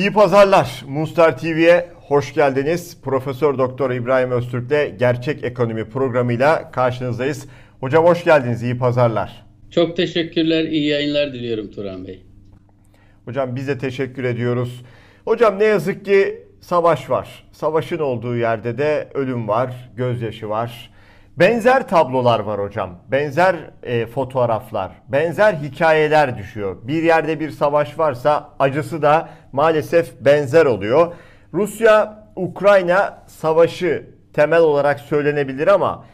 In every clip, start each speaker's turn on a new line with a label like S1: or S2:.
S1: İyi pazarlar. Mustar TV'ye hoş geldiniz. Profesör Doktor İbrahim Öztürk'le Gerçek Ekonomi programıyla karşınızdayız. Hocam hoş geldiniz. İyi pazarlar.
S2: Çok teşekkürler. İyi yayınlar diliyorum Turan Bey.
S1: Hocam biz de teşekkür ediyoruz. Hocam ne yazık ki savaş var. Savaşın olduğu yerde de ölüm var, gözyaşı var. Benzer tablolar var hocam. Benzer e, fotoğraflar, benzer hikayeler düşüyor. Bir yerde bir savaş varsa acısı da maalesef benzer oluyor. Rusya-Ukrayna savaşı temel olarak söylenebilir ama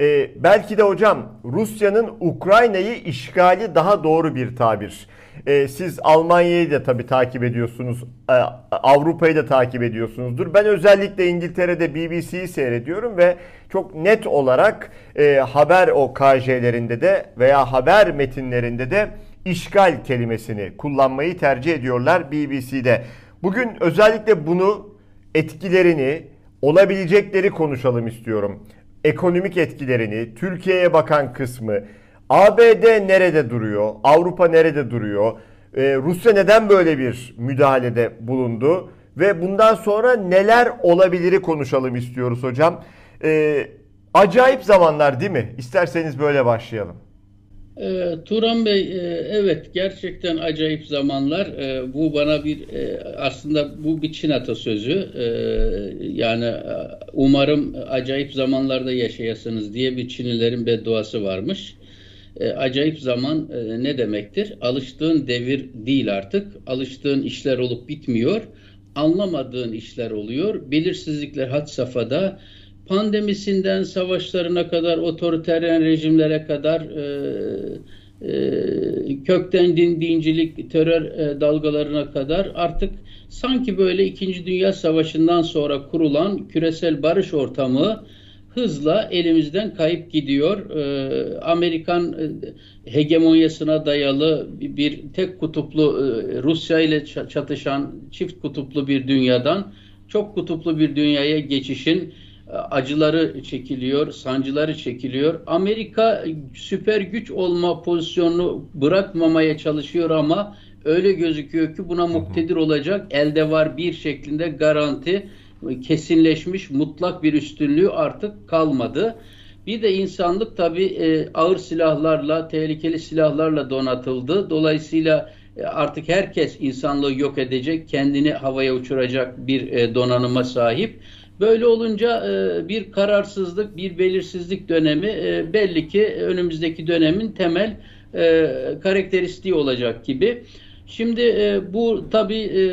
S1: e, belki de hocam Rusya'nın Ukrayna'yı işgali daha doğru bir tabir. E, siz Almanya'yı da tabii takip ediyorsunuz. E, Avrupa'yı da takip ediyorsunuzdur. Ben özellikle İngiltere'de BBC'yi seyrediyorum ve çok net olarak e, haber o KJ'lerinde de veya haber metinlerinde de işgal kelimesini kullanmayı tercih ediyorlar BBC'de. Bugün özellikle bunu etkilerini, olabilecekleri konuşalım istiyorum. Ekonomik etkilerini, Türkiye'ye bakan kısmı, ABD nerede duruyor? Avrupa nerede duruyor? Ee, Rusya neden böyle bir müdahalede bulundu? Ve bundan sonra neler olabiliri konuşalım istiyoruz hocam. Ee, acayip zamanlar değil mi? İsterseniz böyle başlayalım.
S2: E, Turan Bey, e, evet gerçekten acayip zamanlar. E, bu bana bir e, aslında bu bir Çin atasözü. E, yani umarım acayip zamanlarda yaşayasınız diye bir Çinlilerin bedduası varmış. E, acayip zaman e, ne demektir? Alıştığın devir değil artık. Alıştığın işler olup bitmiyor. Anlamadığın işler oluyor. Belirsizlikler had safhada. Pandemisinden savaşlarına kadar, otoriteryen rejimlere kadar e, e, kökten din, dincilik, terör e, dalgalarına kadar artık sanki böyle İkinci Dünya Savaşı'ndan sonra kurulan küresel barış ortamı hızla elimizden kayıp gidiyor. Ee, Amerikan e, hegemonyasına dayalı bir tek kutuplu e, Rusya ile çatışan çift kutuplu bir dünyadan çok kutuplu bir dünyaya geçişin e, acıları çekiliyor, sancıları çekiliyor. Amerika süper güç olma pozisyonunu bırakmamaya çalışıyor ama öyle gözüküyor ki buna muktedir olacak elde var bir şeklinde garanti kesinleşmiş mutlak bir üstünlüğü artık kalmadı. Bir de insanlık tabii e, ağır silahlarla, tehlikeli silahlarla donatıldı. Dolayısıyla e, artık herkes insanlığı yok edecek, kendini havaya uçuracak bir e, donanıma sahip. Böyle olunca e, bir kararsızlık, bir belirsizlik dönemi e, belli ki önümüzdeki dönemin temel e, karakteristiği olacak gibi. Şimdi e, bu tabii e,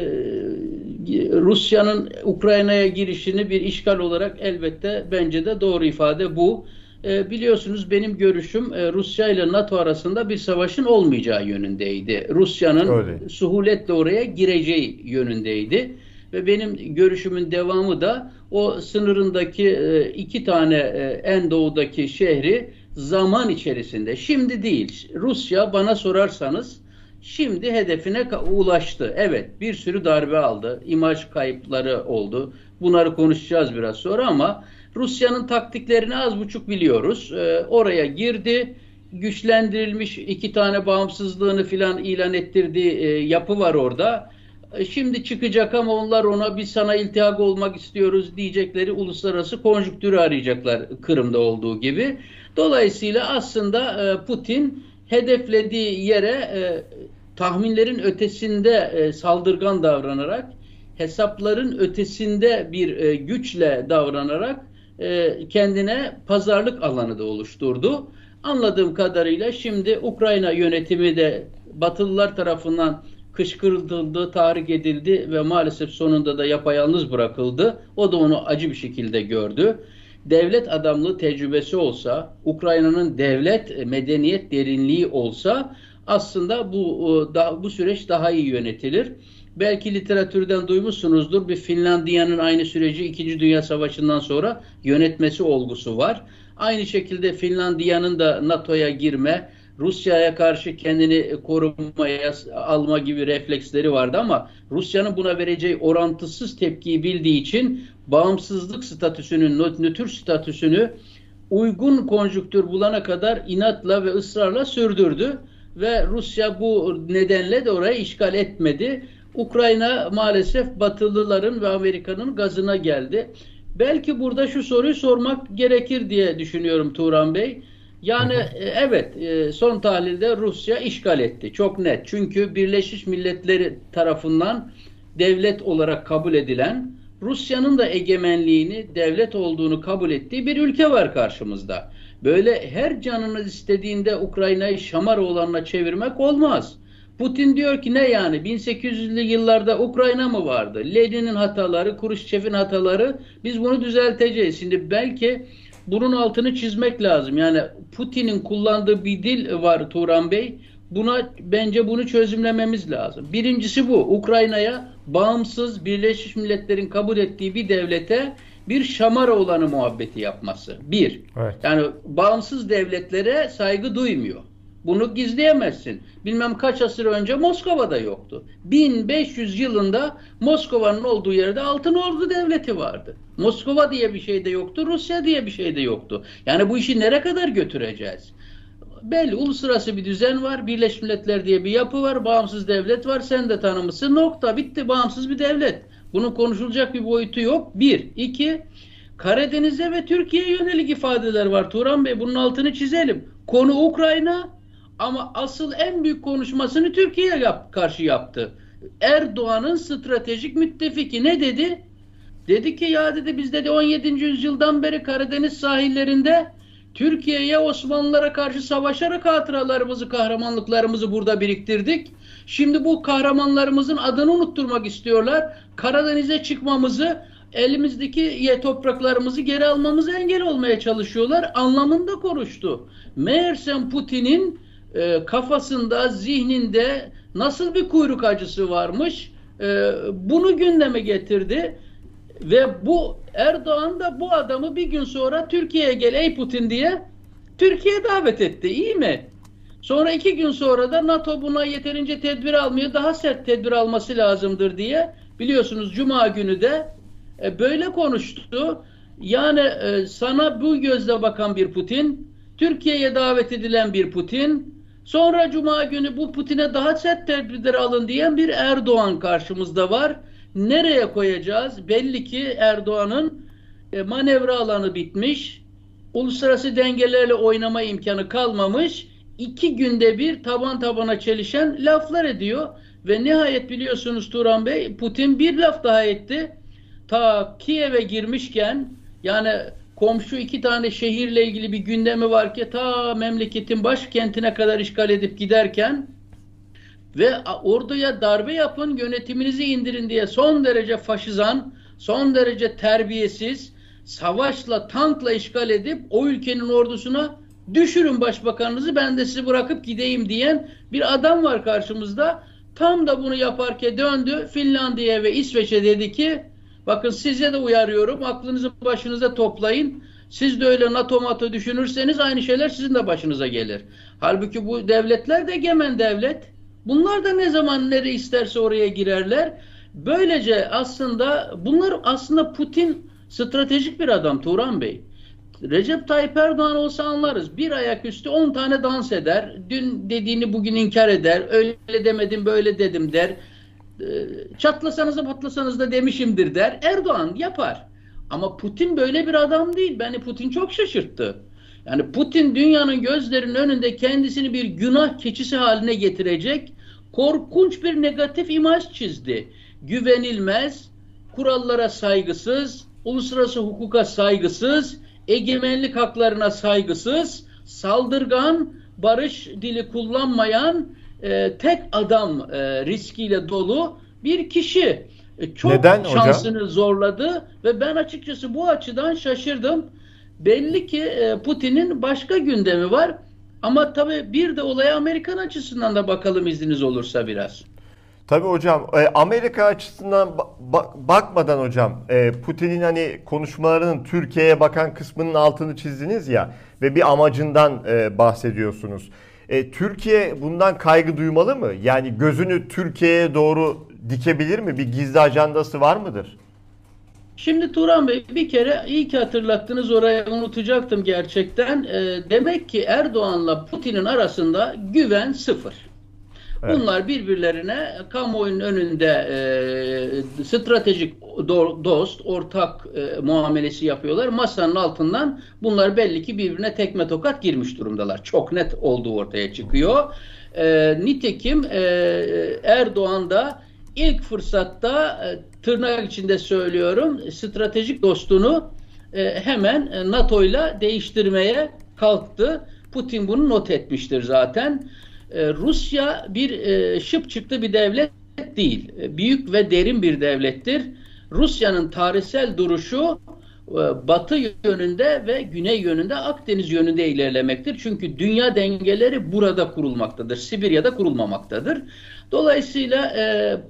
S2: Rusya'nın Ukrayna'ya girişini bir işgal olarak elbette bence de doğru ifade bu. E, biliyorsunuz benim görüşüm e, Rusya ile NATO arasında bir savaşın olmayacağı yönündeydi. Rusya'nın suhuletle oraya gireceği yönündeydi. Ve benim görüşümün devamı da o sınırındaki e, iki tane e, en doğudaki şehri zaman içerisinde, şimdi değil, Rusya bana sorarsanız Şimdi hedefine ulaştı. Evet bir sürü darbe aldı. İmaj kayıpları oldu. Bunları konuşacağız biraz sonra ama Rusya'nın taktiklerini az buçuk biliyoruz. Ee, oraya girdi. Güçlendirilmiş iki tane bağımsızlığını filan ilan ettirdiği e, yapı var orada. E, şimdi çıkacak ama onlar ona bir sana iltihak olmak istiyoruz diyecekleri uluslararası konjüktürü arayacaklar Kırım'da olduğu gibi. Dolayısıyla aslında e, Putin hedeflediği yere e, tahminlerin ötesinde e, saldırgan davranarak, hesapların ötesinde bir e, güçle davranarak e, kendine pazarlık alanı da oluşturdu. Anladığım kadarıyla şimdi Ukrayna yönetimi de Batılılar tarafından kışkırtıldı, tahrik edildi ve maalesef sonunda da yapayalnız bırakıldı. O da onu acı bir şekilde gördü devlet adamlığı tecrübesi olsa, Ukrayna'nın devlet e, medeniyet derinliği olsa aslında bu e, bu süreç daha iyi yönetilir. Belki literatürden duymuşsunuzdur. Bir Finlandiya'nın aynı süreci 2. Dünya Savaşı'ndan sonra yönetmesi olgusu var. Aynı şekilde Finlandiya'nın da NATO'ya girme, Rusya'ya karşı kendini korumaya alma gibi refleksleri vardı ama Rusya'nın buna vereceği orantısız tepkiyi bildiği için bağımsızlık statüsünün, nötr statüsünü uygun konjüktür bulana kadar inatla ve ısrarla sürdürdü ve Rusya bu nedenle de orayı işgal etmedi. Ukrayna maalesef Batılıların ve Amerika'nın gazına geldi. Belki burada şu soruyu sormak gerekir diye düşünüyorum Turan Bey. Yani e, evet e, son tahlilde Rusya işgal etti. Çok net. Çünkü Birleşmiş Milletleri tarafından devlet olarak kabul edilen Rusya'nın da egemenliğini devlet olduğunu kabul ettiği bir ülke var karşımızda. Böyle her canınız istediğinde Ukrayna'yı şamar olanla çevirmek olmaz. Putin diyor ki ne yani 1800'lü yıllarda Ukrayna mı vardı? Lenin'in hataları, Khrushchev'in hataları biz bunu düzelteceğiz. Şimdi belki bunun altını çizmek lazım. Yani Putin'in kullandığı bir dil var Turan Bey. Buna bence bunu çözümlememiz lazım. Birincisi bu. Ukrayna'ya bağımsız Birleşmiş Milletler'in kabul ettiği bir devlete bir şamara olanı muhabbeti yapması. Bir. Evet. Yani bağımsız devletlere saygı duymuyor. Bunu gizleyemezsin. Bilmem kaç asır önce Moskova'da yoktu. 1500 yılında Moskova'nın olduğu yerde Altın Ordu Devleti vardı. Moskova diye bir şey de yoktu, Rusya diye bir şey de yoktu. Yani bu işi nereye kadar götüreceğiz? Belli uluslararası bir düzen var. Birleşmiş Milletler diye bir yapı var. Bağımsız devlet var. Sen de tanımışsın. Nokta. Bitti. Bağımsız bir devlet. Bunun konuşulacak bir boyutu yok. Bir. iki Karadeniz'e ve Türkiye'ye yönelik ifadeler var. Turan Bey bunun altını çizelim. Konu Ukrayna ama asıl en büyük konuşmasını Türkiye'ye yap, karşı yaptı. Erdoğan'ın stratejik müttefiki ne dedi? Dedi ki ya dedi biz dedi 17. yüzyıldan beri Karadeniz sahillerinde Türkiye'ye Osmanlılara karşı savaşarak hatıralarımızı, kahramanlıklarımızı burada biriktirdik. Şimdi bu kahramanlarımızın adını unutturmak istiyorlar. Karadeniz'e çıkmamızı, elimizdeki topraklarımızı geri almamızı engel olmaya çalışıyorlar. Anlamında konuştu. Meğersem Putin'in e, kafasında, zihninde nasıl bir kuyruk acısı varmış e, bunu gündeme getirdi. Ve bu Erdoğan da bu adamı bir gün sonra Türkiye'ye gel ey Putin diye Türkiye davet etti. İyi mi? Sonra iki gün sonra da NATO buna yeterince tedbir almıyor. Daha sert tedbir alması lazımdır diye biliyorsunuz Cuma günü de e, böyle konuştu. Yani e, sana bu gözle bakan bir Putin, Türkiye'ye davet edilen bir Putin, sonra Cuma günü bu Putin'e daha sert tedbirler alın diyen bir Erdoğan karşımızda var. Nereye koyacağız? Belli ki Erdoğan'ın e, manevra alanı bitmiş. Uluslararası dengelerle oynama imkanı kalmamış. İki günde bir taban tabana çelişen laflar ediyor. Ve nihayet biliyorsunuz Turan Bey Putin bir laf daha etti. Ta Kiev'e girmişken yani komşu iki tane şehirle ilgili bir gündemi var ki ta memleketin başkentine kadar işgal edip giderken ve orduya darbe yapın, yönetiminizi indirin diye son derece faşizan, son derece terbiyesiz, savaşla, tankla işgal edip o ülkenin ordusuna düşürün başbakanınızı ben de sizi bırakıp gideyim diyen bir adam var karşımızda. Tam da bunu yaparken döndü Finlandiya ve İsveç'e dedi ki bakın size de uyarıyorum aklınızı başınıza toplayın. Siz de öyle NATO mato düşünürseniz aynı şeyler sizin de başınıza gelir. Halbuki bu devletler de egemen devlet. Bunlar da ne zaman nereye isterse oraya girerler. Böylece aslında bunlar aslında Putin stratejik bir adam Turan Bey. Recep Tayyip Erdoğan olsa anlarız. Bir ayaküstü on tane dans eder. Dün dediğini bugün inkar eder. Öyle demedim böyle dedim der. Ee, çatlasanız da patlasanız da demişimdir der. Erdoğan yapar. Ama Putin böyle bir adam değil. Beni Putin çok şaşırttı. Yani Putin dünyanın gözlerinin önünde kendisini bir günah keçisi haline getirecek korkunç bir negatif imaj çizdi. Güvenilmez, kurallara saygısız, uluslararası hukuka saygısız, egemenlik haklarına saygısız, saldırgan, barış dili kullanmayan e, tek adam e, riskiyle dolu bir kişi. E, çok Neden şansını hocam? zorladı ve ben açıkçası bu açıdan şaşırdım. Belli ki e, Putin'in başka gündemi var. Ama tabii bir de olaya Amerikan açısından da bakalım izniniz olursa biraz.
S1: Tabii hocam e, Amerika açısından bakmadan hocam e, Putin'in hani konuşmalarının Türkiye'ye bakan kısmının altını çizdiniz ya ve bir amacından e. Türkiye bundan kaygı duymalı mı? Yani gözünü Türkiye'ye doğru dikebilir mi? Bir gizli ajandası var mıdır?
S2: Şimdi Turan Bey bir kere iyi ki hatırlattınız oraya unutacaktım gerçekten. E, demek ki Erdoğan'la Putin'in arasında güven sıfır. Evet. Bunlar birbirlerine kamuoyunun önünde e, stratejik do, dost, ortak e, muamelesi yapıyorlar. Masanın altından bunlar belli ki birbirine tekme tokat girmiş durumdalar. Çok net olduğu ortaya çıkıyor. E, nitekim e, Erdoğan da ilk fırsatta e, tırnak içinde söylüyorum stratejik dostunu e, hemen e, NATO ile değiştirmeye kalktı. Putin bunu not etmiştir zaten. E, Rusya bir e, şıp çıktı bir devlet değil. E, büyük ve derin bir devlettir. Rusya'nın tarihsel duruşu e, batı yönünde ve güney yönünde Akdeniz yönünde ilerlemektir. Çünkü dünya dengeleri burada kurulmaktadır. Sibirya'da kurulmamaktadır. Dolayısıyla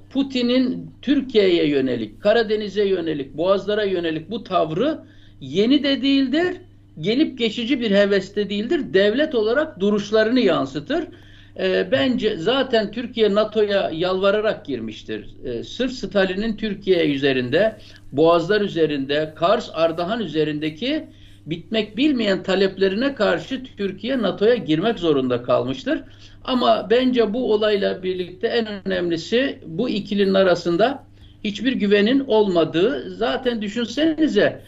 S2: Putin'in Türkiye'ye yönelik, Karadeniz'e yönelik, Boğazlara yönelik bu tavrı yeni de değildir, gelip geçici bir heveste değildir. Devlet olarak duruşlarını yansıtır. E, bence zaten Türkiye NATO'ya yalvararak girmiştir. E, sırf Stalin'in Türkiye üzerinde, Boğazlar üzerinde, Kars, Ardahan üzerindeki bitmek bilmeyen taleplerine karşı Türkiye NATO'ya girmek zorunda kalmıştır. Ama bence bu olayla birlikte en önemlisi bu ikilinin arasında hiçbir güvenin olmadığı. Zaten düşünsenize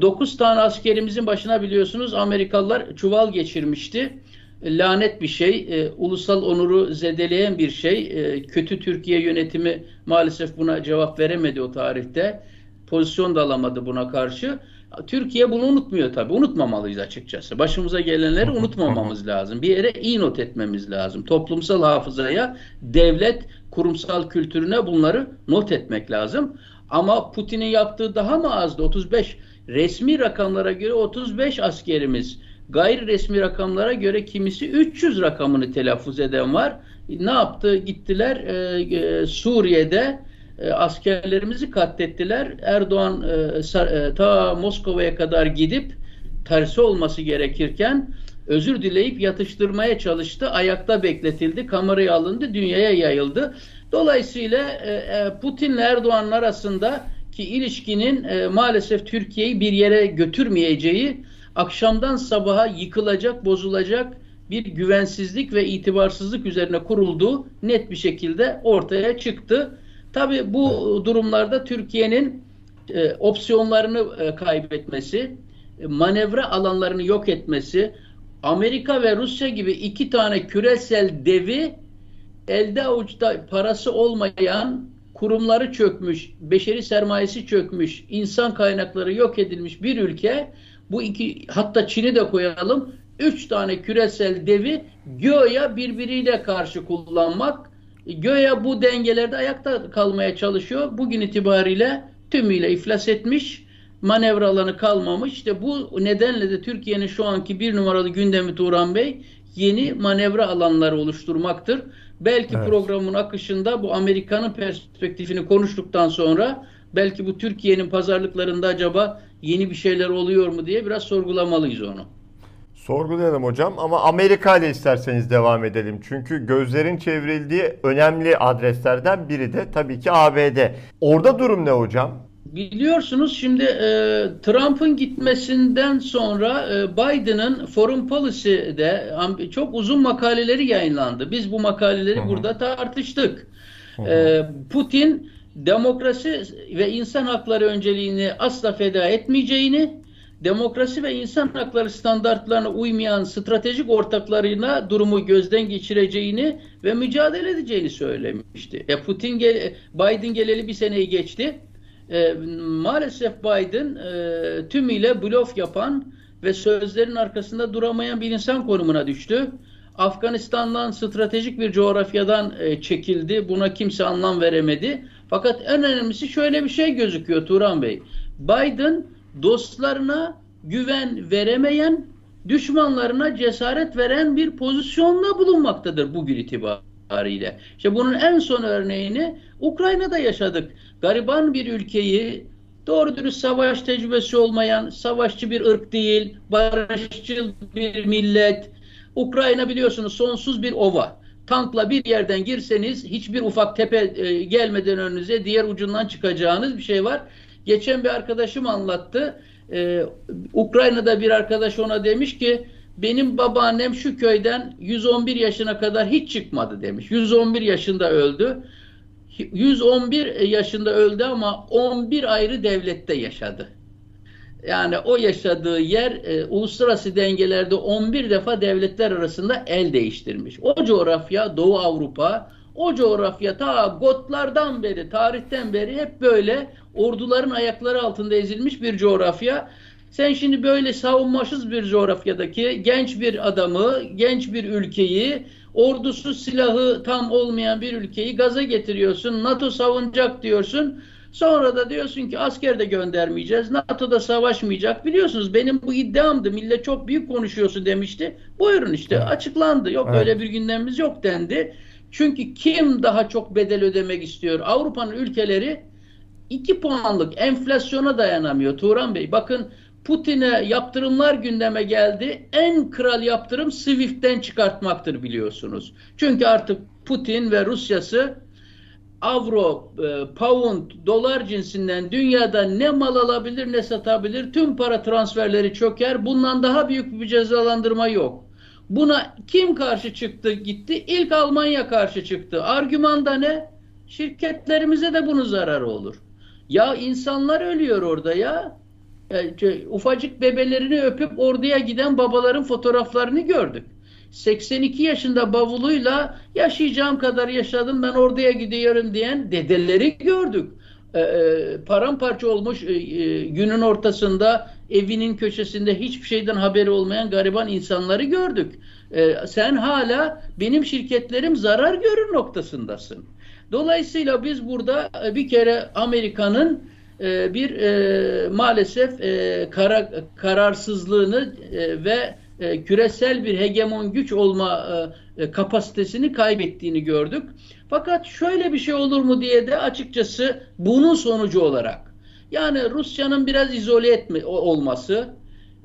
S2: 9 e, tane askerimizin başına biliyorsunuz Amerikalılar çuval geçirmişti. Lanet bir şey, e, ulusal onuru zedeleyen bir şey. E, kötü Türkiye yönetimi maalesef buna cevap veremedi o tarihte. Pozisyon da alamadı buna karşı. Türkiye bunu unutmuyor tabii. Unutmamalıyız açıkçası. Başımıza gelenleri unutmamamız lazım. Bir yere iyi not etmemiz lazım. Toplumsal hafızaya, devlet, kurumsal kültürüne bunları not etmek lazım. Ama Putin'in yaptığı daha mı azdı? 35. Resmi rakamlara göre 35 askerimiz. Gayri resmi rakamlara göre kimisi 300 rakamını telaffuz eden var. Ne yaptı? Gittiler e, e, Suriye'de e, askerlerimizi katlettiler. Erdoğan e, e, ta Moskova'ya kadar gidip tersi olması gerekirken özür dileyip yatıştırmaya çalıştı. Ayakta bekletildi, kameraya alındı, dünyaya yayıldı. Dolayısıyla e, e Putin ile Erdoğan arasında ki ilişkinin e, maalesef Türkiye'yi bir yere götürmeyeceği, akşamdan sabaha yıkılacak, bozulacak bir güvensizlik ve itibarsızlık üzerine kurulduğu net bir şekilde ortaya çıktı. Tabi bu durumlarda Türkiye'nin e, opsiyonlarını e, kaybetmesi, e, manevra alanlarını yok etmesi, Amerika ve Rusya gibi iki tane küresel devi elde avuçta parası olmayan, kurumları çökmüş, beşeri sermayesi çökmüş, insan kaynakları yok edilmiş bir ülke, bu iki hatta Çin'i de koyalım, üç tane küresel devi göya birbiriyle karşı kullanmak Göya bu dengelerde ayakta kalmaya çalışıyor. Bugün itibariyle tümüyle iflas etmiş. Manevra alanı kalmamış. İşte bu nedenle de Türkiye'nin şu anki bir numaralı gündemi Turan Bey yeni manevra alanları oluşturmaktır. Belki evet. programın akışında bu Amerika'nın perspektifini konuştuktan sonra belki bu Türkiye'nin pazarlıklarında acaba yeni bir şeyler oluyor mu diye biraz sorgulamalıyız onu.
S1: Sorgulayalım hocam ama Amerika ile isterseniz devam edelim. Çünkü gözlerin çevrildiği önemli adreslerden biri de tabii ki ABD. Orada durum ne hocam?
S2: Biliyorsunuz şimdi e, Trump'ın gitmesinden sonra e, Biden'ın Foreign Policy'de çok uzun makaleleri yayınlandı. Biz bu makaleleri Hı-hı. burada tartıştık. E, Putin demokrasi ve insan hakları önceliğini asla feda etmeyeceğini demokrasi ve insan hakları standartlarına uymayan stratejik ortaklarına durumu gözden geçireceğini ve mücadele edeceğini söylemişti. E Putin gel Biden geleli bir seneyi geçti. E, maalesef Biden e, tümüyle blöf yapan ve sözlerin arkasında duramayan bir insan konumuna düştü. Afganistan'dan stratejik bir coğrafyadan e, çekildi. Buna kimse anlam veremedi. Fakat en önemlisi şöyle bir şey gözüküyor Turan Bey. Biden dostlarına güven veremeyen, düşmanlarına cesaret veren bir pozisyonda bulunmaktadır bugün itibariyle. İşte bunun en son örneğini Ukrayna'da yaşadık. Gariban bir ülkeyi doğru dürüst savaş tecrübesi olmayan, savaşçı bir ırk değil, barışçıl bir millet. Ukrayna biliyorsunuz sonsuz bir ova. Tankla bir yerden girseniz hiçbir ufak tepe e, gelmeden önünüze diğer ucundan çıkacağınız bir şey var. Geçen bir arkadaşım anlattı. Ee, Ukrayna'da bir arkadaş ona demiş ki benim babaannem şu köyden 111 yaşına kadar hiç çıkmadı demiş. 111 yaşında öldü. 111 yaşında öldü ama 11 ayrı devlette yaşadı. Yani o yaşadığı yer e, uluslararası dengelerde 11 defa devletler arasında el değiştirmiş. O coğrafya Doğu Avrupa, o coğrafya ta Gotlardan beri, tarihten beri hep böyle orduların ayakları altında ezilmiş bir coğrafya. Sen şimdi böyle savunmasız bir coğrafyadaki genç bir adamı, genç bir ülkeyi, ordusu silahı tam olmayan bir ülkeyi gaza getiriyorsun. NATO savunacak diyorsun. Sonra da diyorsun ki asker de göndermeyeceğiz. NATO'da savaşmayacak. Biliyorsunuz benim bu iddiamdı. Millet çok büyük konuşuyorsun demişti. Buyurun işte evet. açıklandı. Yok evet. öyle bir gündemimiz yok dendi. Çünkü kim daha çok bedel ödemek istiyor? Avrupa'nın ülkeleri 2 puanlık enflasyona dayanamıyor Turan Bey. Bakın Putin'e yaptırımlar gündeme geldi. En kral yaptırım Swift'ten çıkartmaktır biliyorsunuz. Çünkü artık Putin ve Rusya'sı avro, e, pound, dolar cinsinden dünyada ne mal alabilir ne satabilir. Tüm para transferleri çöker. Bundan daha büyük bir cezalandırma yok. Buna kim karşı çıktı gitti? İlk Almanya karşı çıktı. Argüman da ne? Şirketlerimize de bunun zararı olur. Ya insanlar ölüyor orada ya. E, ufacık bebelerini öpüp orduya giden babaların fotoğraflarını gördük. 82 yaşında bavuluyla yaşayacağım kadar yaşadım ben orduya gidiyorum diyen dedeleri gördük. E, e, paramparça olmuş e, e, günün ortasında evinin köşesinde hiçbir şeyden haberi olmayan gariban insanları gördük. E, sen hala benim şirketlerim zarar görür noktasındasın. Dolayısıyla biz burada e, bir kere Amerika'nın e, bir e, maalesef e, kara, kararsızlığını e, ve e, küresel bir hegemon güç olma e, e, kapasitesini kaybettiğini gördük. Fakat şöyle bir şey olur mu diye de açıkçası bunun sonucu olarak yani Rusya'nın biraz izole etme olması,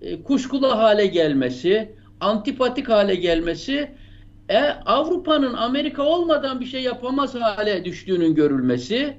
S2: e, kuşkulu hale gelmesi, antipatik hale gelmesi, e, Avrupa'nın Amerika olmadan bir şey yapamaz hale düştüğünün görülmesi,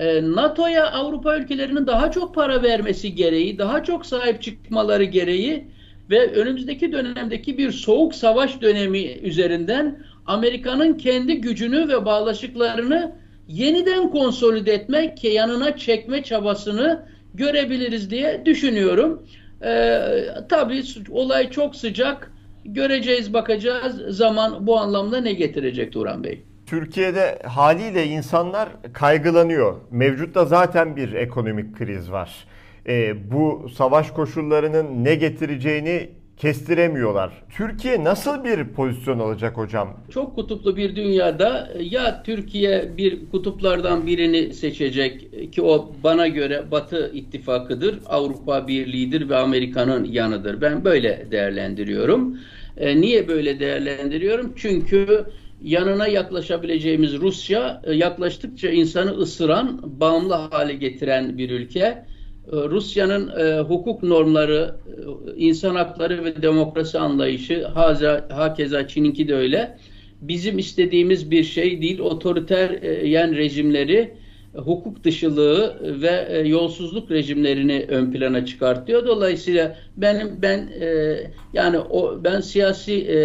S2: e, NATO'ya Avrupa ülkelerinin daha çok para vermesi gereği, daha çok sahip çıkmaları gereği ve önümüzdeki dönemdeki bir soğuk savaş dönemi üzerinden Amerika'nın kendi gücünü ve bağlaşıklarını yeniden konsolide etmek, yanına çekme çabasını görebiliriz diye düşünüyorum. Ee, tabii olay çok sıcak. Göreceğiz, bakacağız. Zaman bu anlamda ne getirecek Turan Bey?
S1: Türkiye'de haliyle insanlar kaygılanıyor. Mevcutta zaten bir ekonomik kriz var e, bu savaş koşullarının ne getireceğini kestiremiyorlar. Türkiye nasıl bir pozisyon alacak hocam?
S2: Çok kutuplu bir dünyada ya Türkiye bir kutuplardan birini seçecek ki o bana göre Batı ittifakıdır, Avrupa Birliği'dir ve Amerika'nın yanıdır. Ben böyle değerlendiriyorum. E, niye böyle değerlendiriyorum? Çünkü yanına yaklaşabileceğimiz Rusya e, yaklaştıkça insanı ısıran, bağımlı hale getiren bir ülke Rusya'nın e, hukuk normları, e, insan hakları ve demokrasi anlayışı, haza, hakeza Çin'inki de öyle. Bizim istediğimiz bir şey değil. Otoriter e, yen rejimleri, e, hukuk dışılığı ve e, yolsuzluk rejimlerini ön plana çıkartıyor. Dolayısıyla benim ben e, yani o ben siyasi e,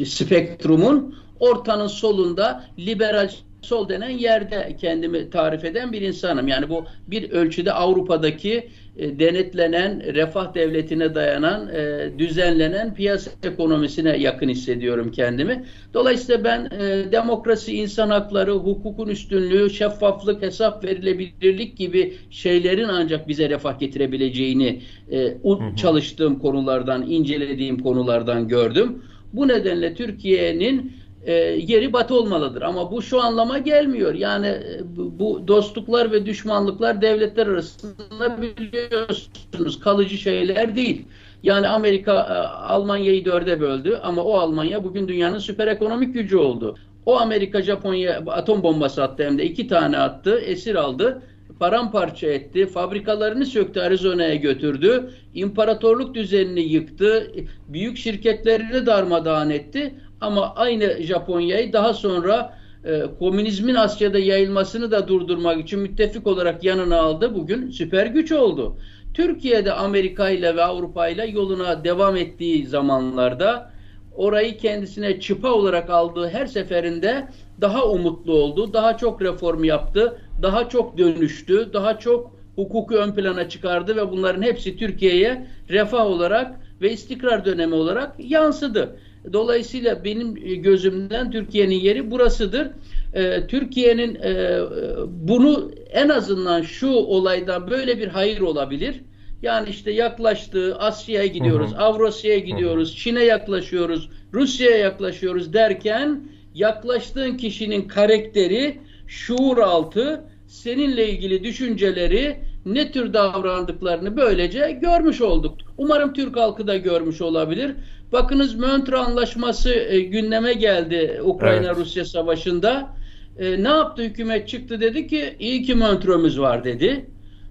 S2: e, spektrumun ortanın solunda liberal sol denen yerde kendimi tarif eden bir insanım. Yani bu bir ölçüde Avrupa'daki e, denetlenen, refah devletine dayanan, e, düzenlenen piyasa ekonomisine yakın hissediyorum kendimi. Dolayısıyla ben e, demokrasi, insan hakları, hukukun üstünlüğü, şeffaflık, hesap verilebilirlik gibi şeylerin ancak bize refah getirebileceğini e, hı hı. çalıştığım konulardan, incelediğim konulardan gördüm. Bu nedenle Türkiye'nin e, yeri batı olmalıdır. Ama bu şu anlama gelmiyor. Yani e, bu dostluklar ve düşmanlıklar devletler arasında biliyorsunuz kalıcı şeyler değil. Yani Amerika e, Almanya'yı dörde böldü ama o Almanya bugün dünyanın süper ekonomik gücü oldu. O Amerika Japonya atom bombası attı hem de iki tane attı, esir aldı, paramparça etti, fabrikalarını söktü, Arizona'ya götürdü, imparatorluk düzenini yıktı, büyük şirketlerini darmadağın etti. Ama aynı Japonya'yı daha sonra e, komünizmin Asya'da yayılmasını da durdurmak için müttefik olarak yanına aldı. Bugün süper güç oldu. Türkiye'de Amerika ile ve Avrupa ile yoluna devam ettiği zamanlarda orayı kendisine çıpa olarak aldığı her seferinde daha umutlu oldu, daha çok reform yaptı, daha çok dönüştü, daha çok hukuku ön plana çıkardı ve bunların hepsi Türkiye'ye refah olarak ve istikrar dönemi olarak yansıdı. Dolayısıyla benim gözümden Türkiye'nin yeri burasıdır. Ee, Türkiye'nin e, bunu en azından şu olaydan böyle bir hayır olabilir. Yani işte yaklaştığı Asya'ya gidiyoruz. Avrasya'ya gidiyoruz. Çin'e yaklaşıyoruz, Rusya'ya yaklaşıyoruz derken yaklaştığın kişinin karakteri, şuur altı, seninle ilgili düşünceleri, ne tür davrandıklarını böylece görmüş olduk. Umarım Türk halkı da görmüş olabilir. Bakınız Montreux Anlaşması e, gündeme geldi Ukrayna-Rusya evet. savaşında. E, ne yaptı hükümet çıktı dedi ki iyi ki Montreux'umuz var dedi.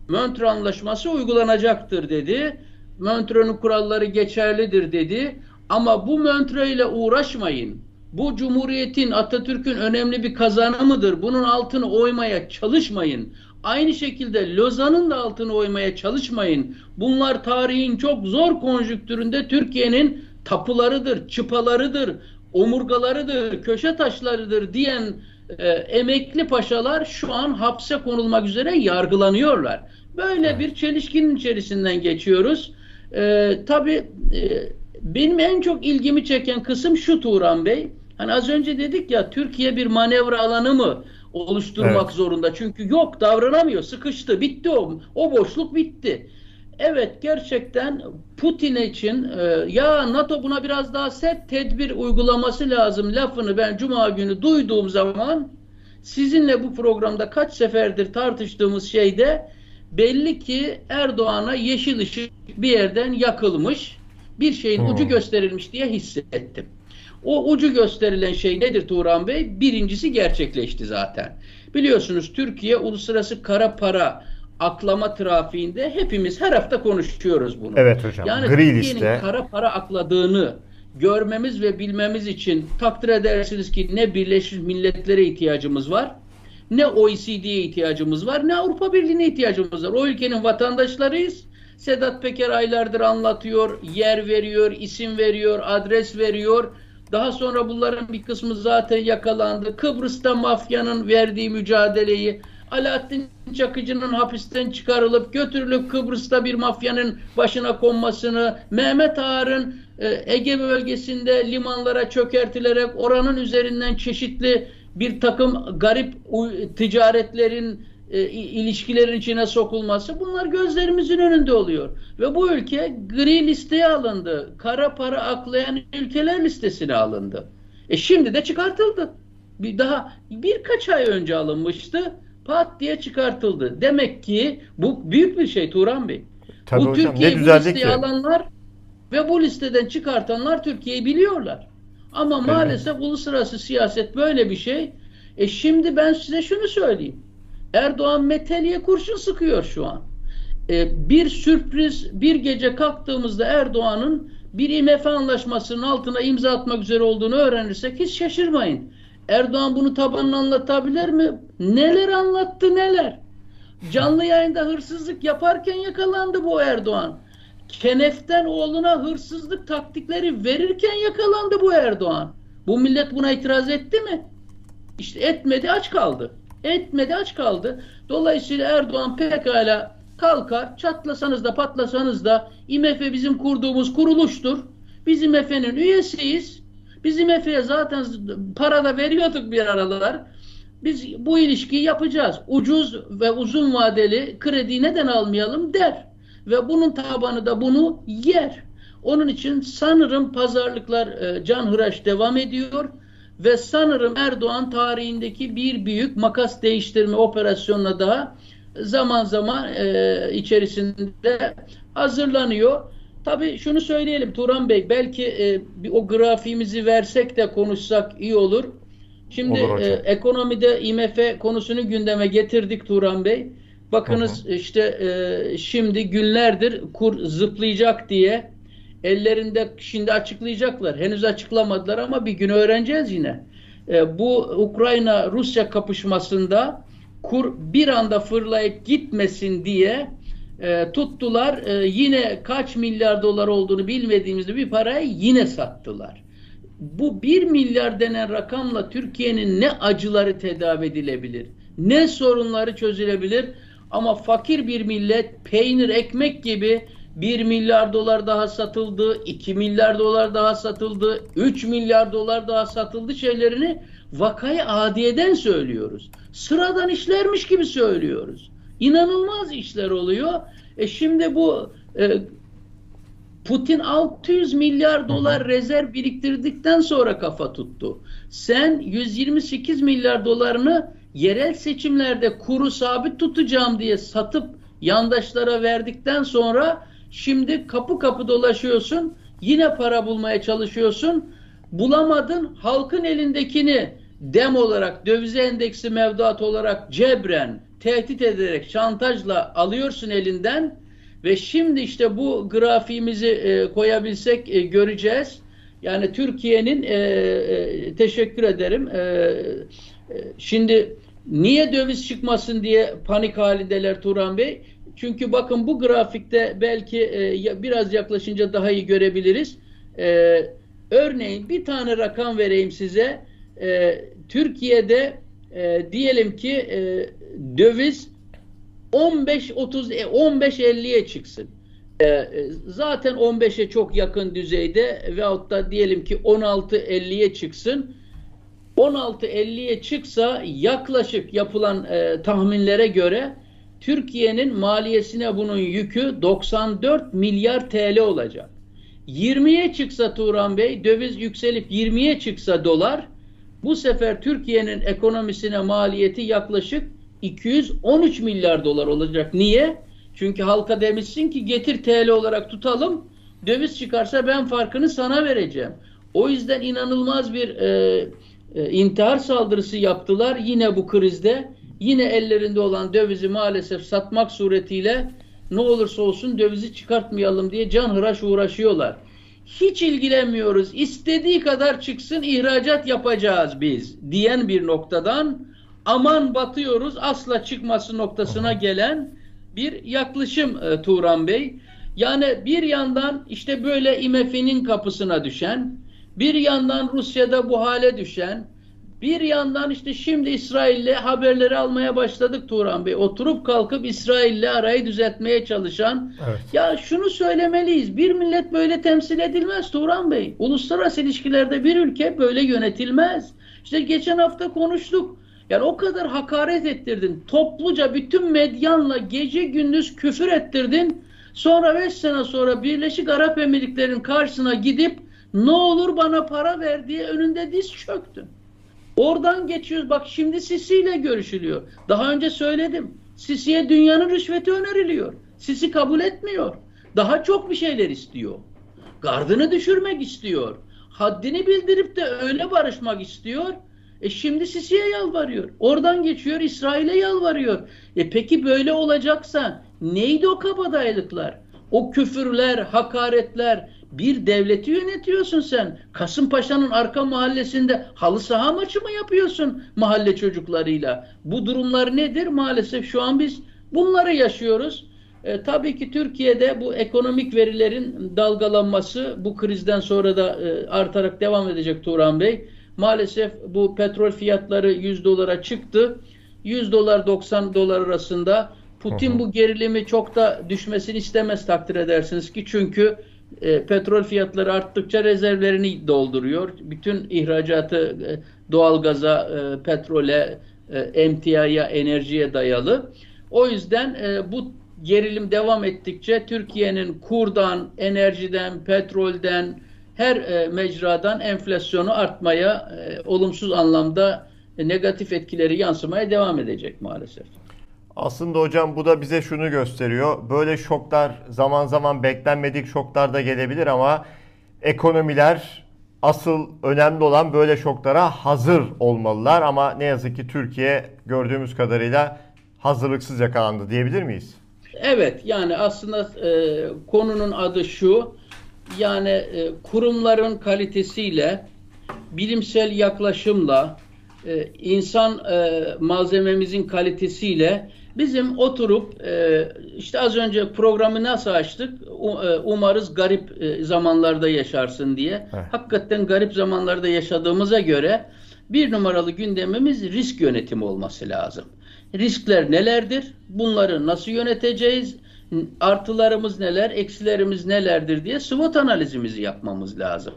S2: Montreux Anlaşması uygulanacaktır dedi. Montreux'un kuralları geçerlidir dedi. Ama bu Montreux ile uğraşmayın. Bu Cumhuriyet'in, Atatürk'ün önemli bir kazanımıdır. Bunun altını oymaya çalışmayın. Aynı şekilde Lozan'ın da altını oymaya çalışmayın. Bunlar tarihin çok zor konjüktüründe Türkiye'nin tapularıdır, çıpalarıdır, omurgalarıdır, köşe taşlarıdır diyen e, emekli paşalar şu an hapse konulmak üzere yargılanıyorlar. Böyle bir çelişkinin içerisinden geçiyoruz. E, tabii e, benim en çok ilgimi çeken kısım şu Turan Bey. Hani az önce dedik ya Türkiye bir manevra alanı mı oluşturmak evet. zorunda? Çünkü yok davranamıyor, sıkıştı, bitti o. O boşluk bitti. Evet gerçekten Putin için e, ya NATO buna biraz daha sert tedbir uygulaması lazım lafını ben cuma günü duyduğum zaman sizinle bu programda kaç seferdir tartıştığımız şeyde belli ki Erdoğan'a yeşil ışık bir yerden yakılmış bir şeyin hmm. ucu gösterilmiş diye hissettim. O ucu gösterilen şey nedir Turan Bey? Birincisi gerçekleşti zaten. Biliyorsunuz Türkiye uluslararası kara para aklama trafiğinde hepimiz her hafta konuşuyoruz bunu.
S1: Evet hocam.
S2: Yani Gri Türkiye'nin kara para akladığını görmemiz ve bilmemiz için takdir edersiniz ki ne Birleşmiş Milletler'e ihtiyacımız var, ne OECD'ye ihtiyacımız var, ne Avrupa Birliği'ne ihtiyacımız var. O ülkenin vatandaşlarıyız. Sedat Peker aylardır anlatıyor, yer veriyor, isim veriyor, adres veriyor. Daha sonra bunların bir kısmı zaten yakalandı. Kıbrıs'ta mafyanın verdiği mücadeleyi Alaaddin Çakıcı'nın hapisten çıkarılıp götürülüp Kıbrıs'ta bir mafyanın başına konmasını, Mehmet Ağar'ın e, Ege bölgesinde limanlara çökertilerek oranın üzerinden çeşitli bir takım garip ticaretlerin e, ilişkilerin içine sokulması bunlar gözlerimizin önünde oluyor. Ve bu ülke gri listeye alındı. Kara para aklayan ülkeler listesine alındı. E şimdi de çıkartıldı. Bir daha birkaç ay önce alınmıştı pat diye çıkartıldı. Demek ki bu büyük bir şey Turan Bey. Tabii bu Türkiye'yi bu listeye ki? alanlar ve bu listeden çıkartanlar Türkiye'yi biliyorlar. Ama evet. maalesef uluslararası siyaset böyle bir şey. E şimdi ben size şunu söyleyeyim. Erdoğan meteliye kurşun sıkıyor şu an. E, bir sürpriz bir gece kalktığımızda Erdoğan'ın bir IMF anlaşmasının altına imza atmak üzere olduğunu öğrenirsek hiç şaşırmayın. Erdoğan bunu tabanına anlatabilir mi? Neler anlattı neler? Canlı yayında hırsızlık yaparken yakalandı bu Erdoğan. Kenef'ten oğluna hırsızlık taktikleri verirken yakalandı bu Erdoğan. Bu millet buna itiraz etti mi? İşte etmedi aç kaldı. Etmedi aç kaldı. Dolayısıyla Erdoğan pekala kalkar çatlasanız da patlasanız da IMF bizim kurduğumuz kuruluştur. Biz IMF'nin üyesiyiz. Bizim Efe'ye zaten para da veriyorduk bir aralar. Biz bu ilişkiyi yapacağız. Ucuz ve uzun vadeli kredi neden almayalım der. Ve bunun tabanı da bunu yer. Onun için sanırım pazarlıklar e, canhıraş devam ediyor ve sanırım Erdoğan tarihindeki bir büyük makas değiştirme operasyonuna daha zaman zaman e, içerisinde hazırlanıyor. Tabii şunu söyleyelim Turan Bey belki e, bir o grafiğimizi versek de konuşsak iyi olur. Şimdi e, ekonomide IMF konusunu gündeme getirdik Turan Bey. Bakınız hı hı. işte e, şimdi günlerdir kur zıplayacak diye ellerinde şimdi açıklayacaklar. Henüz açıklamadılar ama bir gün öğreneceğiz yine. E, bu Ukrayna-Rusya kapışmasında kur bir anda fırlayıp gitmesin diye e, tuttular e, yine kaç milyar dolar olduğunu bilmediğimizde bir parayı yine sattılar. Bu 1 milyar denen rakamla Türkiye'nin ne acıları tedavi edilebilir, ne sorunları çözülebilir ama fakir bir millet peynir ekmek gibi 1 milyar dolar daha satıldı, 2 milyar dolar daha satıldı, 3 milyar dolar daha satıldı şeylerini vakayı adiyeden söylüyoruz. Sıradan işlermiş gibi söylüyoruz. İnanılmaz işler oluyor. E şimdi bu e, Putin 600 milyar dolar rezerv biriktirdikten sonra kafa tuttu. Sen 128 milyar dolarını yerel seçimlerde kuru sabit tutacağım diye satıp yandaşlara verdikten sonra şimdi kapı kapı dolaşıyorsun. Yine para bulmaya çalışıyorsun. Bulamadın. Halkın elindekini dem olarak, döviz endeksi mevduat olarak cebren, tehdit ederek, şantajla alıyorsun elinden ve şimdi işte bu grafiğimizi e, koyabilsek e, göreceğiz. Yani Türkiye'nin e, e, teşekkür ederim. E, e, şimdi niye döviz çıkmasın diye panik halindeler Turan Bey? Çünkü bakın bu grafikte belki e, biraz yaklaşınca daha iyi görebiliriz. E, örneğin bir tane rakam vereyim size. E, Türkiye'de e, diyelim ki e, döviz 15 30 15 50'ye çıksın. E, e zaten 15'e çok yakın düzeyde veyahut da diyelim ki 16 50'ye çıksın. 16 50'ye çıksa yaklaşık yapılan e, tahminlere göre Türkiye'nin maliyesine bunun yükü 94 milyar TL olacak. 20'ye çıksa Turan Bey döviz yükselip 20'ye çıksa dolar bu sefer Türkiye'nin ekonomisine maliyeti yaklaşık 213 milyar dolar olacak. Niye? Çünkü halka demişsin ki getir TL olarak tutalım. Döviz çıkarsa ben farkını sana vereceğim. O yüzden inanılmaz bir e, e, intihar saldırısı yaptılar yine bu krizde. Yine ellerinde olan dövizi maalesef satmak suretiyle ne olursa olsun dövizi çıkartmayalım diye can hıraş uğraşıyorlar hiç ilgilenmiyoruz. İstediği kadar çıksın ihracat yapacağız biz diyen bir noktadan aman batıyoruz asla çıkması noktasına gelen bir yaklaşım e, Turan Bey. Yani bir yandan işte böyle IMF'nin kapısına düşen, bir yandan Rusya'da bu hale düşen, bir yandan işte şimdi İsrail'le haberleri almaya başladık Turan Bey. Oturup kalkıp İsrail'le arayı düzeltmeye çalışan. Evet. Ya şunu söylemeliyiz. Bir millet böyle temsil edilmez Turan Bey. Uluslararası ilişkilerde bir ülke böyle yönetilmez. İşte geçen hafta konuştuk. Yani o kadar hakaret ettirdin. Topluca bütün medyanla gece gündüz küfür ettirdin. Sonra 5 sene sonra Birleşik Arap Emirlikleri'nin karşısına gidip ne olur bana para ver diye önünde diz çöktün. Oradan geçiyoruz. Bak şimdi Sisi ile görüşülüyor. Daha önce söyledim. Sisi'ye dünyanın rüşveti öneriliyor. Sisi kabul etmiyor. Daha çok bir şeyler istiyor. Gardını düşürmek istiyor. Haddini bildirip de öyle barışmak istiyor. E şimdi Sisi'ye yalvarıyor. Oradan geçiyor İsrail'e yalvarıyor. E peki böyle olacaksa neydi o kabadayılıklar? O küfürler, hakaretler, bir devleti yönetiyorsun sen. Kasımpaşa'nın arka mahallesinde halı saha maçı mı yapıyorsun mahalle çocuklarıyla? Bu durumlar nedir? Maalesef şu an biz bunları yaşıyoruz. E, tabii ki Türkiye'de bu ekonomik verilerin dalgalanması bu krizden sonra da e, artarak devam edecek Turan Bey. Maalesef bu petrol fiyatları 100 dolara çıktı. 100 dolar 90 dolar arasında Putin bu gerilimi çok da düşmesini istemez takdir edersiniz ki çünkü e, petrol fiyatları arttıkça rezervlerini dolduruyor. Bütün ihracatı e, doğalgaza, e, petrole, e, emtiaya, enerjiye dayalı. O yüzden e, bu gerilim devam ettikçe Türkiye'nin kurdan, enerjiden, petrolden, her e, mecradan enflasyonu artmaya, e, olumsuz anlamda e, negatif etkileri yansımaya devam edecek maalesef.
S1: Aslında hocam bu da bize şunu gösteriyor. Böyle şoklar zaman zaman beklenmedik şoklar da gelebilir ama ekonomiler asıl önemli olan böyle şoklara hazır olmalılar ama ne yazık ki Türkiye gördüğümüz kadarıyla hazırlıksız yakalandı diyebilir miyiz?
S2: Evet yani aslında e, konunun adı şu yani e, kurumların kalitesiyle bilimsel yaklaşımla e, insan e, malzememizin kalitesiyle Bizim oturup e, işte az önce programı nasıl açtık? E, umarız garip e, zamanlarda yaşarsın diye. Evet. Hakikaten garip zamanlarda yaşadığımıza göre bir numaralı gündemimiz risk yönetimi olması lazım. Riskler nelerdir? Bunları nasıl yöneteceğiz? Artılarımız neler, eksilerimiz nelerdir diye SWOT analizimizi yapmamız lazım.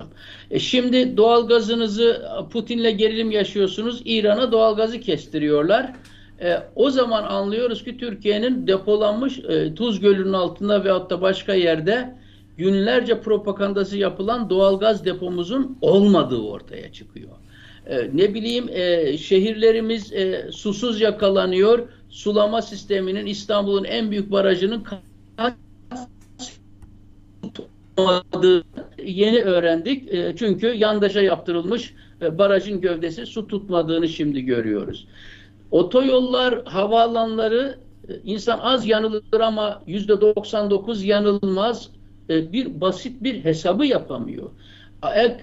S2: E şimdi doğalgazınızı Putin'le gerilim yaşıyorsunuz. İran'a doğalgazı kestiriyorlar. E, o zaman anlıyoruz ki Türkiye'nin depolanmış e, Tuz Gölü'nün altında veyahut da başka yerde günlerce propagandası yapılan doğalgaz depomuzun olmadığı ortaya çıkıyor. E, ne bileyim e, şehirlerimiz e, susuz yakalanıyor. Sulama sisteminin İstanbul'un en büyük barajının yeni öğrendik. E, çünkü yandaşa yaptırılmış e, barajın gövdesi su tutmadığını şimdi görüyoruz. Otoyollar, havaalanları e, insan az yanılır ama yüzde 99 yanılmaz. E, bir basit bir hesabı yapamıyor.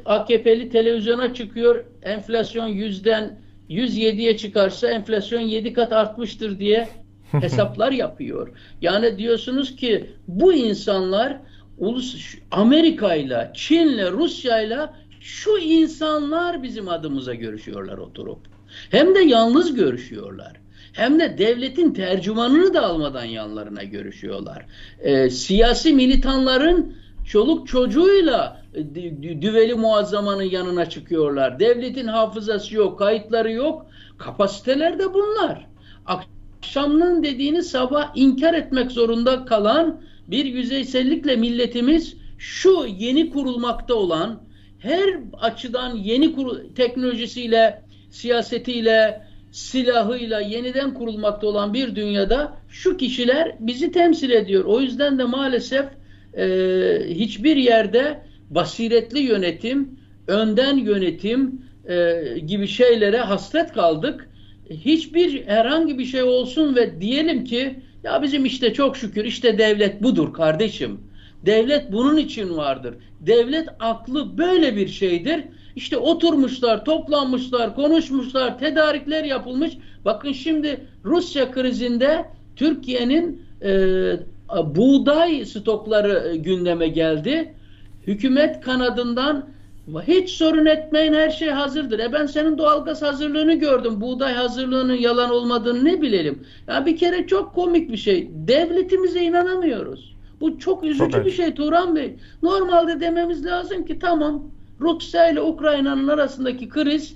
S2: AKP'li televizyona çıkıyor. Enflasyon yüzden 107'ye çıkarsa enflasyon 7 kat artmıştır diye hesaplar yapıyor. Yani diyorsunuz ki bu insanlar ulus Amerika ile, Çin ile, Rusya ile şu insanlar bizim adımıza görüşüyorlar oturup. Hem de yalnız görüşüyorlar. Hem de devletin tercümanını da almadan yanlarına görüşüyorlar. Ee, siyasi militanların çoluk çocuğuyla e, düveli muazzamanın yanına çıkıyorlar. Devletin hafızası yok, kayıtları yok. Kapasiteler de bunlar. Akşamın dediğini sabah inkar etmek zorunda kalan bir yüzeysellikle milletimiz şu yeni kurulmakta olan her açıdan yeni teknolojisiyle, siyasetiyle, silahıyla yeniden kurulmakta olan bir dünyada şu kişiler bizi temsil ediyor. O yüzden de maalesef e, hiçbir yerde basiretli yönetim, önden yönetim e, gibi şeylere hasret kaldık. Hiçbir herhangi bir şey olsun ve diyelim ki ya bizim işte çok şükür işte devlet budur kardeşim. Devlet bunun için vardır. Devlet aklı böyle bir şeydir. İşte oturmuşlar, toplanmışlar, konuşmuşlar, tedarikler yapılmış. Bakın şimdi Rusya krizinde Türkiye'nin e, buğday stokları e, gündeme geldi. Hükümet kanadından hiç sorun etmeyin her şey hazırdır. E ben senin doğalgaz hazırlığını gördüm. Buğday hazırlığının yalan olmadığını ne bilelim. Ya bir kere çok komik bir şey. Devletimize inanamıyoruz. Bu çok üzücü çok bir şey Turan Bey. Normalde dememiz lazım ki tamam Rusya ile Ukrayna'nın arasındaki kriz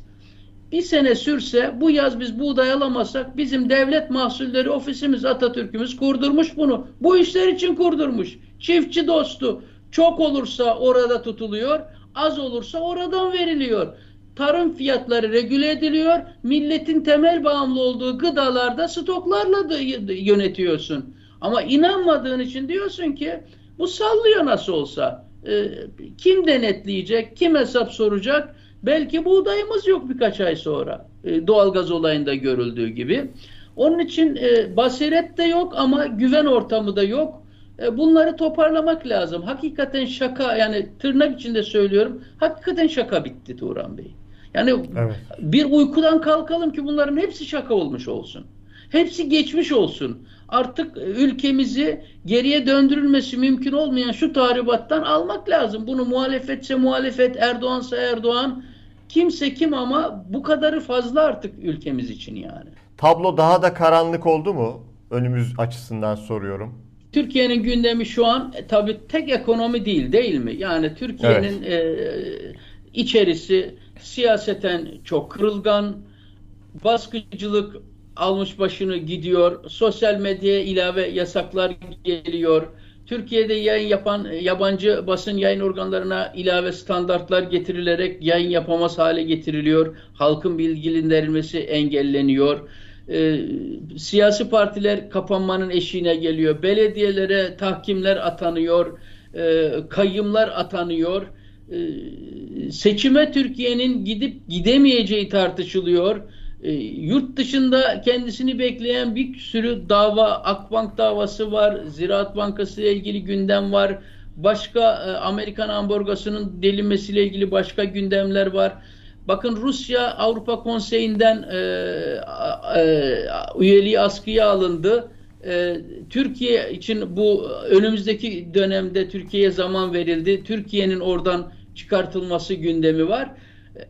S2: bir sene sürse bu yaz biz buğday alamazsak bizim devlet mahsulleri ofisimiz Atatürk'ümüz kurdurmuş bunu. Bu işler için kurdurmuş. Çiftçi dostu. Çok olursa orada tutuluyor, az olursa oradan veriliyor. Tarım fiyatları regüle ediliyor. Milletin temel bağımlı olduğu gıdalarda stoklarla da yönetiyorsun. Ama inanmadığın için diyorsun ki bu sallıyor nasıl olsa. Ee, kim denetleyecek, kim hesap soracak? Belki buğdayımız yok birkaç ay sonra. E, doğalgaz olayında görüldüğü gibi. Onun için e, basiret de yok ama güven ortamı da yok. E, bunları toparlamak lazım. Hakikaten şaka yani tırnak içinde söylüyorum. Hakikaten şaka bitti Turan Bey. Yani evet. bir uykudan kalkalım ki bunların hepsi şaka olmuş olsun. Hepsi geçmiş olsun. Artık ülkemizi geriye döndürülmesi mümkün olmayan şu tahribattan almak lazım. Bunu muhalefetse muhalefet, Erdoğansa Erdoğan, kimse kim ama bu kadarı fazla artık ülkemiz için yani.
S1: Tablo daha da karanlık oldu mu? Önümüz açısından soruyorum.
S2: Türkiye'nin gündemi şu an e, tabii tek ekonomi değil değil mi? Yani Türkiye'nin evet. e, içerisi siyaseten çok kırılgan, baskıcılık almış başını gidiyor, sosyal medyaya ilave yasaklar geliyor. Türkiye'de yayın yapan e, yabancı basın yayın organlarına ilave standartlar getirilerek yayın yapamaz hale getiriliyor. Halkın bilgilendirilmesi engelleniyor e, siyasi partiler kapanmanın eşiğine geliyor. Belediyelere tahkimler atanıyor, e, kayyımlar atanıyor. E, seçime Türkiye'nin gidip gidemeyeceği tartışılıyor. E, yurt dışında kendisini bekleyen bir sürü dava, Akbank davası var, Ziraat Bankası ile ilgili gündem var. Başka e, Amerikan ambargosunun delinmesiyle ilgili başka gündemler var Bakın Rusya Avrupa Konseyi'nden e, e, üyeliği askıya alındı. E, Türkiye için bu önümüzdeki dönemde Türkiye'ye zaman verildi. Türkiye'nin oradan çıkartılması gündemi var.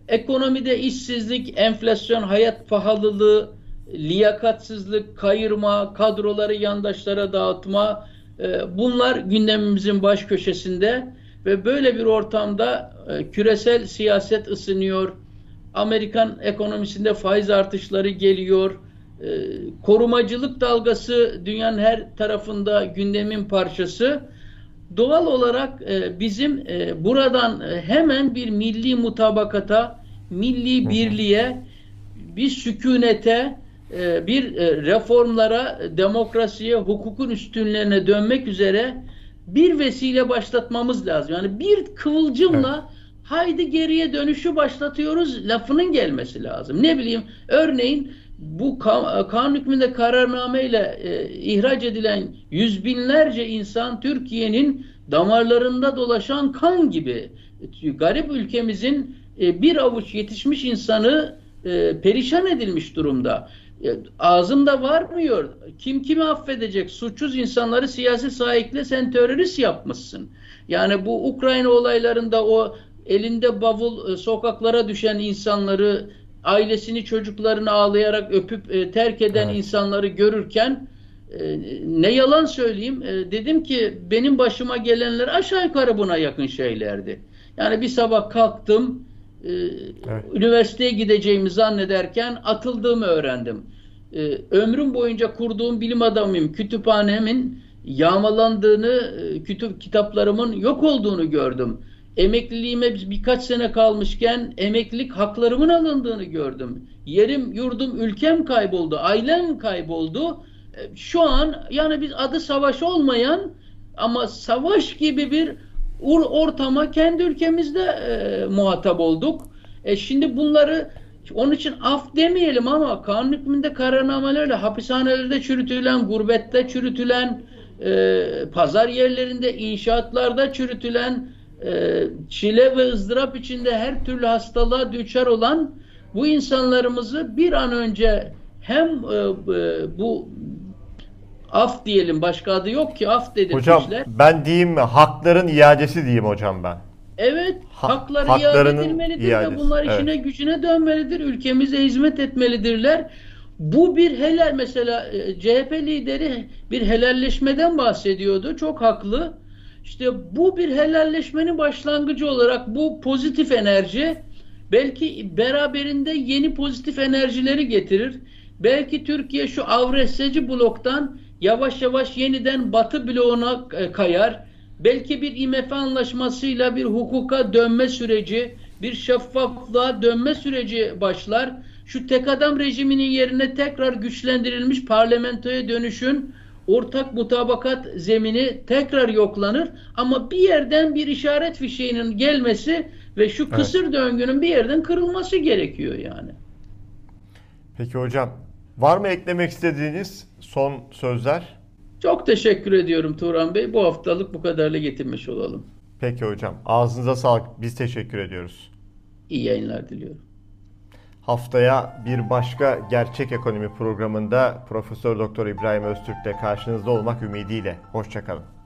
S2: Ekonomide işsizlik, enflasyon, hayat pahalılığı, liyakatsızlık, kayırma, kadroları yandaşlara dağıtma e, bunlar gündemimizin baş köşesinde ve böyle bir ortamda e, küresel siyaset ısınıyor. Amerikan ekonomisinde faiz artışları geliyor. E, korumacılık dalgası dünyanın her tarafında gündemin parçası. Doğal olarak bizim buradan hemen bir milli mutabakata, milli birliğe, bir sükunete, e, bir e, reformlara, demokrasiye, hukukun üstünlüğüne dönmek üzere bir vesile başlatmamız lazım. Yani bir kıvılcımla evet. haydi geriye dönüşü başlatıyoruz lafının gelmesi lazım. Ne bileyim örneğin bu kanun hükmünde kararnameyle e, ihraç edilen yüz binlerce insan Türkiye'nin damarlarında dolaşan kan gibi garip ülkemizin e, bir avuç yetişmiş insanı e, perişan edilmiş durumda ağzımda varmıyor. Kim kimi affedecek? Suçsuz insanları siyasi sahikle sen terörist yapmışsın. Yani bu Ukrayna olaylarında o elinde bavul e, sokaklara düşen insanları ailesini çocuklarını ağlayarak öpüp e, terk eden evet. insanları görürken e, ne yalan söyleyeyim e, dedim ki benim başıma gelenler aşağı yukarı buna yakın şeylerdi. Yani bir sabah kalktım e, evet. üniversiteye gideceğimi zannederken atıldığımı öğrendim. E, ömrüm boyunca kurduğum bilim adamıyım. Kütüphanemin yağmalandığını, e, kütüp kitaplarımın yok olduğunu gördüm. Emekliliğime birkaç sene kalmışken emeklilik haklarımın alındığını gördüm. Yerim, yurdum, ülkem kayboldu, ailem kayboldu. E, şu an yani biz adı savaş olmayan ama savaş gibi bir ortama kendi ülkemizde e, muhatap olduk. E şimdi bunları onun için af demeyelim ama kanun hükmünde kararnamelerle hapishanelerde çürütülen, gurbette çürütülen, e, pazar yerlerinde, inşaatlarda çürütülen, çile ve ızdırap içinde her türlü hastalığa düçar olan bu insanlarımızı bir an önce hem e, e, bu af diyelim başka adı yok ki af dedirtmişler.
S1: Hocam ben diyeyim mi hakların iadesi diyeyim hocam ben.
S2: Evet, ha, hakları iade edilmelidir iadesi, ve bunlar işine evet. gücüne dönmelidir. Ülkemize hizmet etmelidirler. Bu bir helal mesela e, CHP lideri bir helalleşmeden bahsediyordu. Çok haklı. İşte bu bir helalleşmenin başlangıcı olarak bu pozitif enerji belki beraberinde yeni pozitif enerjileri getirir. Belki Türkiye şu avreseci bloktan yavaş yavaş yeniden batı bloğuna e, kayar belki bir IMF anlaşmasıyla bir hukuka dönme süreci, bir şeffaflığa dönme süreci başlar. Şu tek adam rejiminin yerine tekrar güçlendirilmiş parlamentoya dönüşün ortak mutabakat zemini tekrar yoklanır ama bir yerden bir işaret fişeğinin gelmesi ve şu kısır evet. döngünün bir yerden kırılması gerekiyor yani.
S1: Peki hocam var mı eklemek istediğiniz son sözler?
S2: Çok teşekkür ediyorum Turan Bey. Bu haftalık bu kadarla getirmiş olalım.
S1: Peki hocam. Ağzınıza sağlık. Biz teşekkür ediyoruz.
S2: İyi yayınlar diliyorum.
S1: Haftaya bir başka gerçek ekonomi programında Profesör Doktor İbrahim Öztürk'le karşınızda olmak ümidiyle. Hoşçakalın.